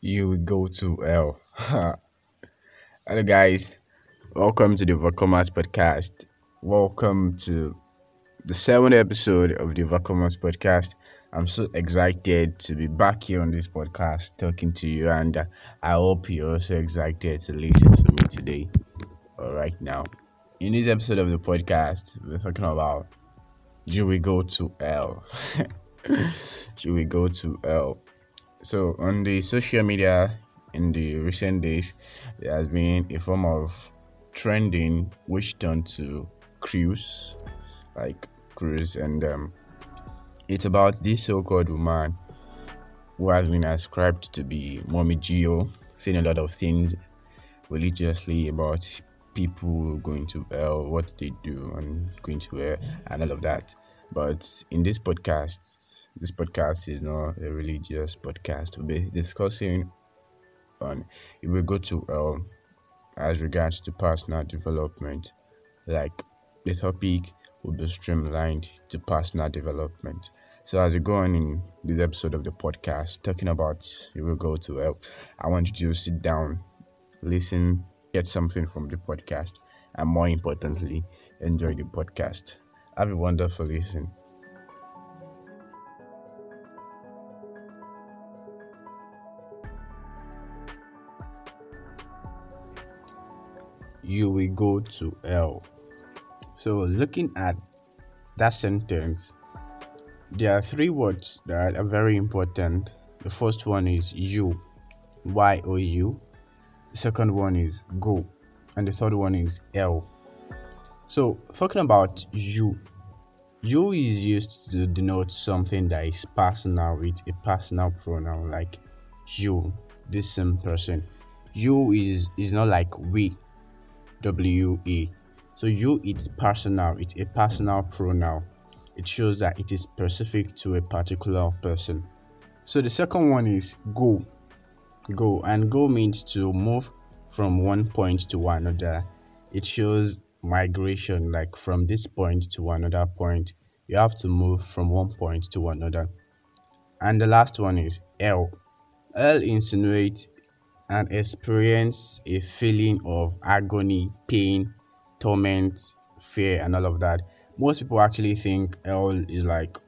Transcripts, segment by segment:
you will go to hell. Hello, guys. Welcome to the Overcomers podcast. Welcome to the seventh episode of the Overcomers podcast. I'm so excited to be back here on this podcast talking to you, and I hope you're also excited to listen to me today. All right, now, in this episode of the podcast, we're talking about should we go to hell? should we go to hell? So on the social media in the recent days, there has been a form of trending which turned to cruise, like cruise, and um, it's about this so-called woman who has been ascribed to be Mommy Geo, saying a lot of things religiously about people going to hell, what they do, and going to hell, and all of that. But in this podcast, this podcast is not a religious podcast. We'll be discussing on if we go to um as regards to personal development, like the topic will be streamlined to personal development. So as we go on in this episode of the podcast, talking about you will go to help, I want you to sit down, listen, get something from the podcast, and more importantly, enjoy the podcast. Have a wonderful listen. You will go to hell. So, looking at that sentence, there are three words that are very important. The first one is you, Y O U. The second one is go, and the third one is L. So, talking about you, you is used to denote something that is personal with a personal pronoun like you, this same person. You is is not like we WA. So you it's personal, it's a personal pronoun. It shows that it is specific to a particular person. So the second one is go. Go and go means to move from one point to another. It shows migration like from this point to another point. You have to move from one point to another. And the last one is L. L insinuates and experience a feeling of agony, pain, torment, fear, and all of that. Most people actually think hell is like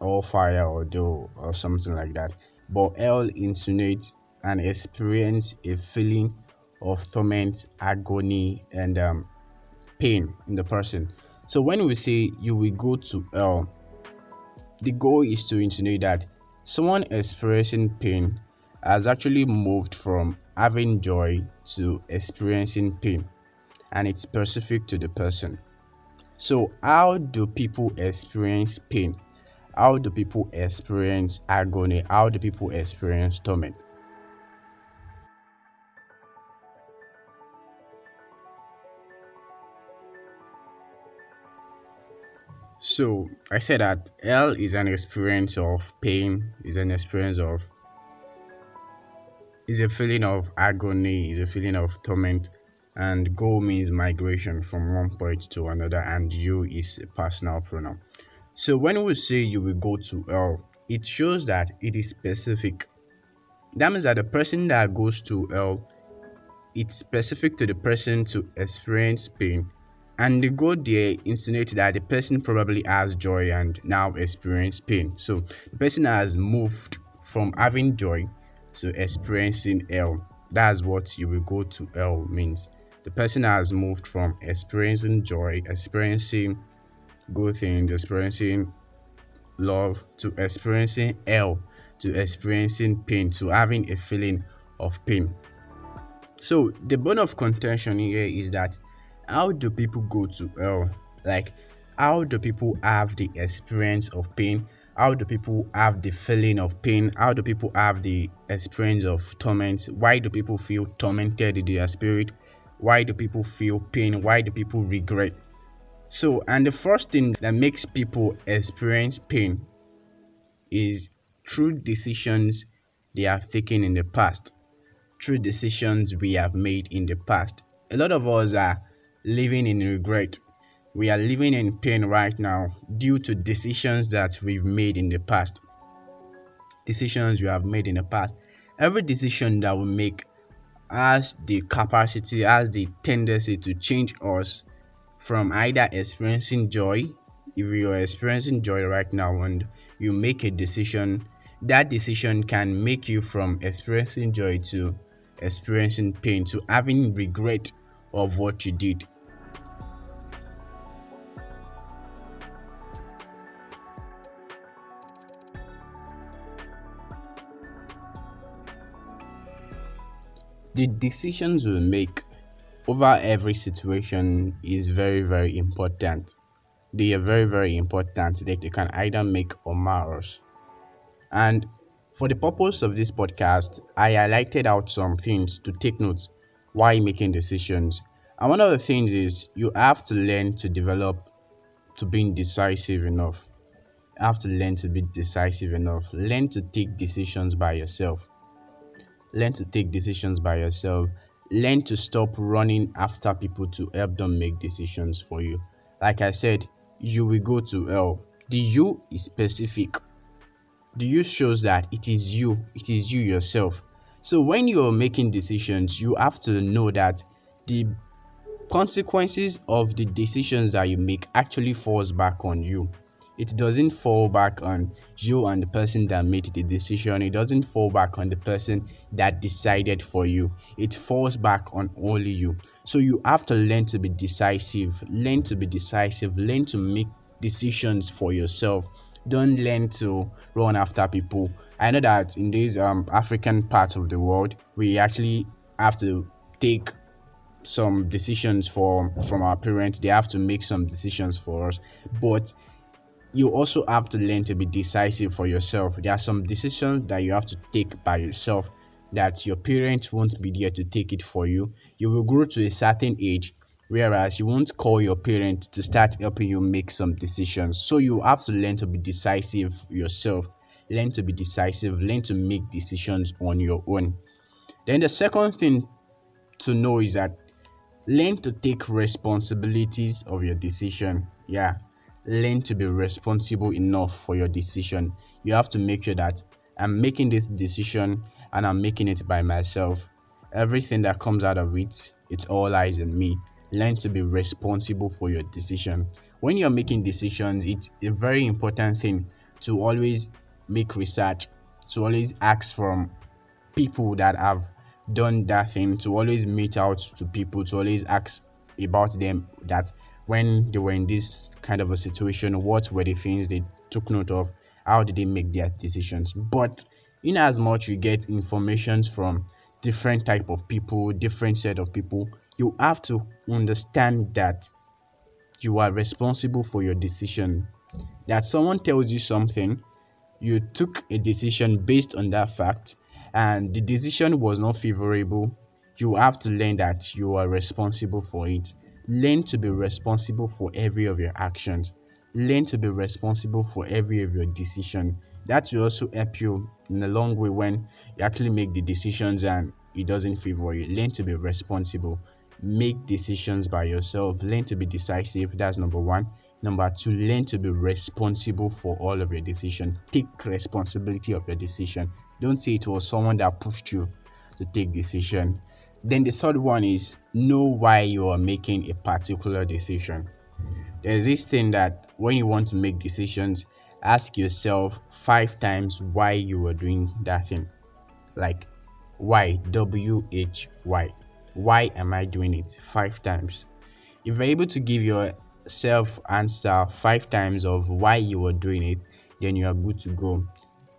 all fire or dough or something like that. But hell insinuates and experience a feeling of torment, agony, and um, pain in the person. So when we say you will go to hell, the goal is to insinuate that someone experiencing pain has actually moved from having joy to experiencing pain, and it's specific to the person. So, how do people experience pain? How do people experience agony? How do people experience torment? So, I said that hell is an experience of pain, is an experience of is a feeling of agony, is a feeling of torment, and go means migration from one point to another, and you is a personal pronoun. So when we say you will go to hell, it shows that it is specific. That means that the person that goes to hell, it's specific to the person to experience pain. And the go there insinuates that the person probably has joy and now experience pain. So the person has moved from having joy to experiencing hell. That's what you will go to hell means. The person has moved from experiencing joy, experiencing good things, experiencing love, to experiencing hell, to experiencing pain, to having a feeling of pain. So, the bone of contention here is that how do people go to hell? Like, how do people have the experience of pain? How do people have the feeling of pain? How do people have the experience of torment? Why do people feel tormented in their spirit? Why do people feel pain? Why do people regret? So and the first thing that makes people experience pain is through decisions they have taken in the past. Through decisions we have made in the past. A lot of us are living in regret we are living in pain right now due to decisions that we've made in the past. Decisions you have made in the past. every decision that we make has the capacity, has the tendency to change us from either experiencing joy, if you're experiencing joy right now and you make a decision, that decision can make you from experiencing joy to experiencing pain to having regret of what you did. The decisions we make over every situation is very, very important. They are very, very important. They, they can either make or mar us. And for the purpose of this podcast, I highlighted out some things to take notes while making decisions. And one of the things is you have to learn to develop to being decisive enough. You have to learn to be decisive enough. Learn to take decisions by yourself. Learn to take decisions by yourself. Learn to stop running after people to help them make decisions for you. Like I said, you will go to L. The you is specific. The you shows that it is you, it is you yourself. So when you are making decisions, you have to know that the consequences of the decisions that you make actually falls back on you it doesn't fall back on you and the person that made the decision. It doesn't fall back on the person that decided for you. It falls back on only you. So you have to learn to be decisive. Learn to be decisive. Learn to make decisions for yourself. Don't learn to run after people. I know that in these um, african parts of the world we actually have to take some decisions for from our parents. They have to make some decisions for us. But you also have to learn to be decisive for yourself. There are some decisions that you have to take by yourself that your parents won't be there to take it for you. You will grow to a certain age, whereas you won't call your parents to start helping you make some decisions. So you have to learn to be decisive yourself. Learn to be decisive, learn to make decisions on your own. Then the second thing to know is that learn to take responsibilities of your decision. Yeah, learn to be responsible enough for your decision. You have to make sure that I'm making this decision and I'm making it by myself. Everything that comes out of it, it all lies in me. Learn to be responsible for your decision. When you're making decisions, it's a very important thing to always make research, to always ask from people that have done that thing, to always meet out to people, to always ask about them that when they were in this kind of a situation, what were the things they took note of? How did they make their decisions? But in as much you get informations from different type of people, different set of people, you have to understand that you are responsible for your decision. That someone tells you something, you took a decision based on that fact, and the decision was not favorable, you have to learn that you are responsible for it. Learn to be responsible for every of your actions. Learn to be responsible for every of your decision. That will also help you in a long way when you actually make the decisions and it doesn't favor you. Learn to be responsible. Make decisions by yourself. Learn to be decisive. That's number one. Number two, learn to be responsible for all of your decisions. Take responsibility of your decision. Don't say it was someone that pushed you to take decision. Then the third one is know why you are making a particular decision. There's this thing that when you want to make decisions, ask yourself five times why you are doing that thing. Like why W H Y. Why am I doing it? Five times. If you're able to give yourself answer five times of why you are doing it, then you are good to go.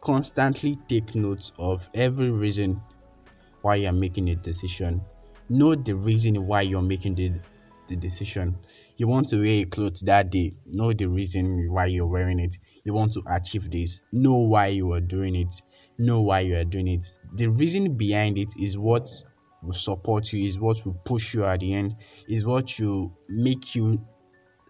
Constantly take notes of every reason why you're making a decision. Know the reason why you're making the, the decision. You want to wear a clothes that day. Know the reason why you're wearing it. You want to achieve this. Know why you are doing it. Know why you are doing it. The reason behind it is what will support you, is what will push you at the end, is what will make you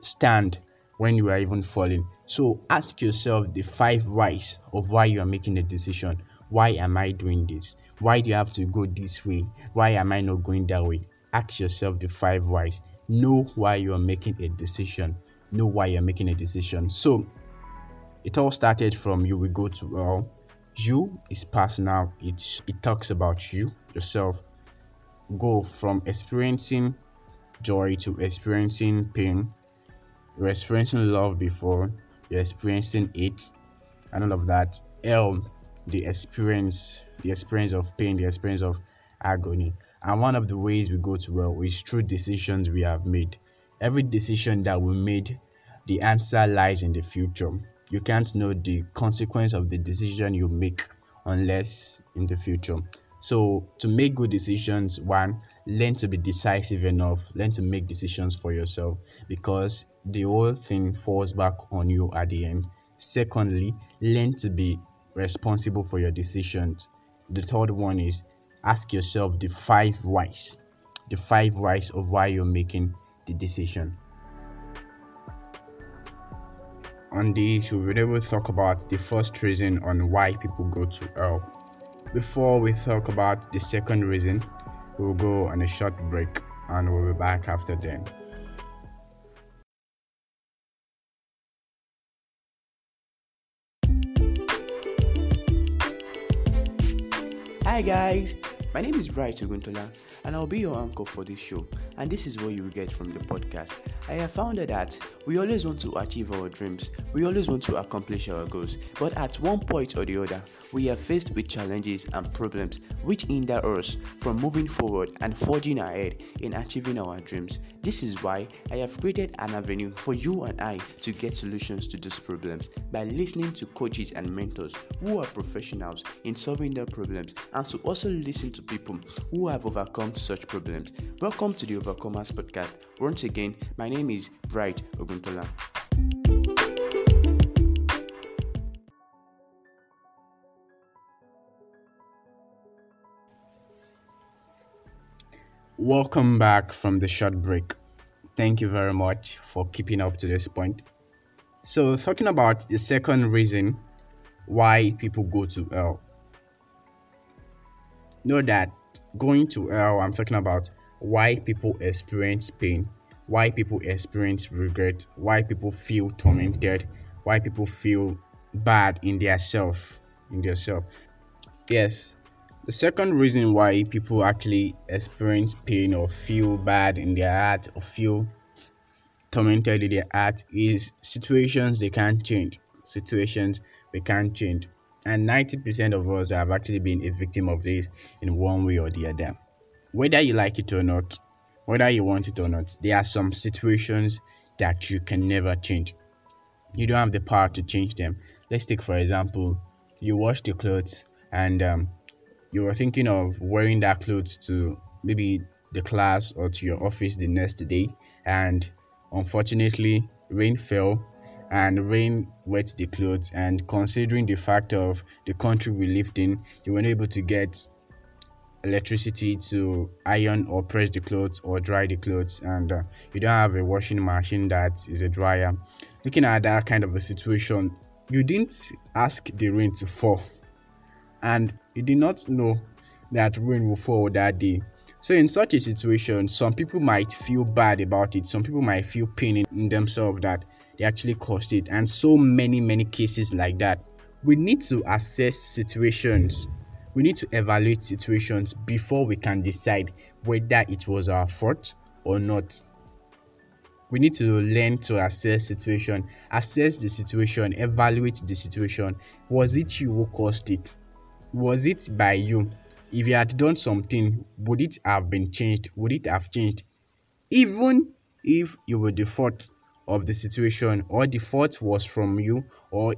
stand when you are even falling. So ask yourself the five whys of why you are making a decision. Why am I doing this? Why do you have to go this way? Why am I not going that way? Ask yourself the five whys. Know why you are making a decision. Know why you're making a decision. So it all started from you will go to well, You is personal. it's it talks about you yourself. Go from experiencing joy to experiencing pain. You're experiencing love before. You're experiencing it and all of that. L, the experience, the experience of pain, the experience of agony. And one of the ways we go to well is through decisions we have made. Every decision that we made, the answer lies in the future. You can't know the consequence of the decision you make unless in the future. So, to make good decisions, one, learn to be decisive enough, learn to make decisions for yourself because the whole thing falls back on you at the end. Secondly, learn to be responsible for your decisions. The third one is ask yourself the five whys, the five whys of why you're making the decision. On this, we will able to talk about the first reason on why people go to hell. Before we talk about the second reason, we'll go on a short break and we'll be back after then. Hi guys, my name is Bright Oguntola and I'll be your anchor for this show. And this is what you will get from the podcast. I have found that we always want to achieve our dreams, we always want to accomplish our goals, but at one point or the other, we are faced with challenges and problems which hinder us from moving forward and forging ahead in achieving our dreams. This is why I have created an avenue for you and I to get solutions to these problems by listening to coaches and mentors who are professionals in solving their problems and to also listen to people who have overcome such problems. Welcome to the Overcomers Podcast. Once again, my name is Bright Oguntola. Welcome back from the short break. Thank you very much for keeping up to this point. So, talking about the second reason why people go to hell. Know that going to hell, I'm talking about why people experience pain, why people experience regret, why people feel tormented, why people feel bad in their self, in their self. Yes, the second reason why people actually experience pain or feel bad in their heart or feel tormented in their heart is situations they can't change. Situations they can't change. And 90% of us have actually been a victim of this in one way or the other. Whether you like it or not, whether you want it or not, there are some situations that you can never change. You don't have the power to change them. Let's take, for example, you wash the clothes and um, you were thinking of wearing that clothes to maybe the class or to your office the next day, and unfortunately, rain fell and rain wet the clothes. And considering the fact of the country we lived in, you weren't able to get electricity to iron or press the clothes or dry the clothes, and uh, you don't have a washing machine that is a dryer. Looking at that kind of a situation, you didn't ask the rain to fall and you did not know that rain will fall that day. So, in such a situation, some people might feel bad about it, some people might feel pain in, in themselves that they actually caused it, and so many, many cases like that. We need to assess situations, we need to evaluate situations before we can decide whether it was our fault or not we need to learn to assess situation assess the situation evaluate the situation was it you who caused it was it by you? If you had done something, would it have been changed? Would it have changed? Even if you were the fault of the situation, or the fault was from you, or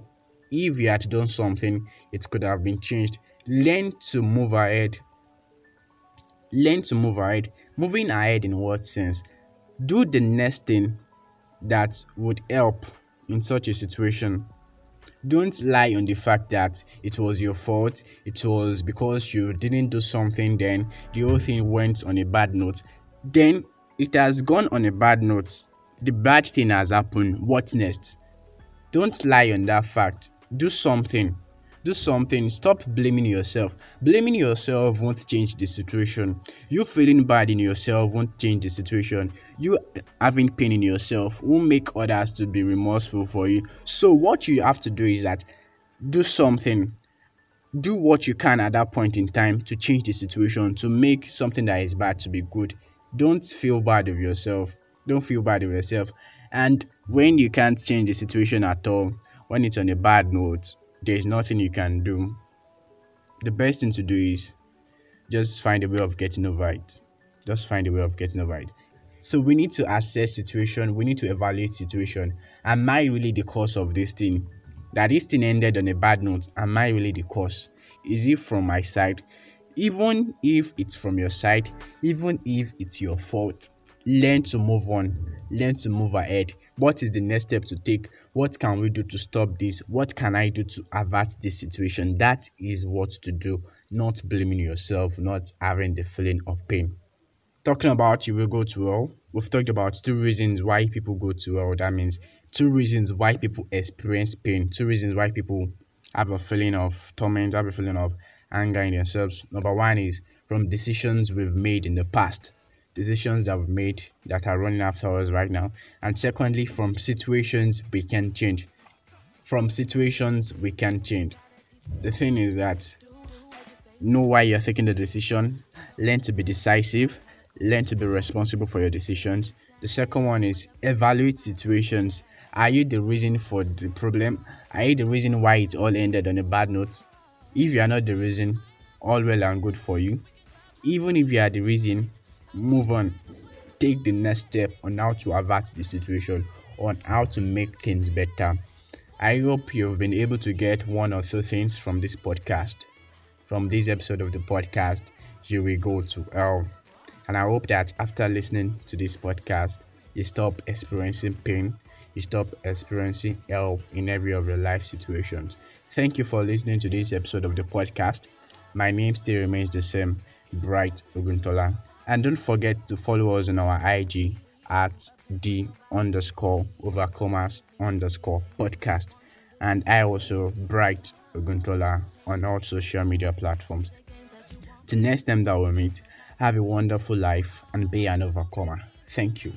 if you had done something, it could have been changed. Learn to move ahead. Learn to move ahead. Moving ahead in what sense? Do the next thing that would help in such a situation. Don't lie on the fact that it was your fault. It was because you didn't do something then the whole thing went on a bad note. Then it has gone on a bad note. The bad thing has happened. What next? Don't lie on that fact. Do something do something stop blaming yourself blaming yourself won't change the situation you feeling bad in yourself won't change the situation you having pain in yourself won't make others to be remorseful for you so what you have to do is that do something do what you can at that point in time to change the situation, to make something that is bad to be good. Don't feel bad of yourself. Don't feel bad of yourself. And when you can't change the situation at all, when it's on a bad note, there's nothing you can do. The best thing to do is just find a way of getting over it. Just find a way of getting over it. So we need to assess situation, we need to evaluate situation. Am I really the cause of this thing? That this thing ended on a bad note. Am I really the cause? Is it from my side? Even if it's from your side, even if it's your fault, learn to move on, learn to move ahead. What is the next step to take? What can we do to stop this? What can I do to avert this situation? That is what to do, not blaming yourself, not having the feeling of pain. Talking about you will go to hell, we've talked about two reasons why people go to hell. That means two reasons why people experience pain, two reasons why people have a feeling of torment, have a feeling of anger in themselves. Number one is from decisions we've made in the past decisions that we've made that are running after us right now. And secondly, from situations we can change. From situations we can change. The thing is that know why you're taking the decision, learn to be decisive, learn to be responsible for your decisions. The second one is evaluate situations. Are you the reason for the problem? Are you the reason why it all ended on a bad note? If you are not the reason, all well and good for you. Even if you are the reason, move on take the next step on how to avert the situation on how to make things better. I hope you've been able to get one or two things from this podcast. From this episode of the podcast you will go to hell. And i hope that after listening to this podcast you stop experiencing pain you stop experiencing hell in every of your life situations. Thank you for listening to this episode of the podcast. My name still remains the same bright oguntola and don't forget to follow us on our IG at the underscore overcomers underscore podcast. And I also Bright Oguntola on all social media platforms. Till next time that we meet, have a wonderful life and be an overcomer. Thank you.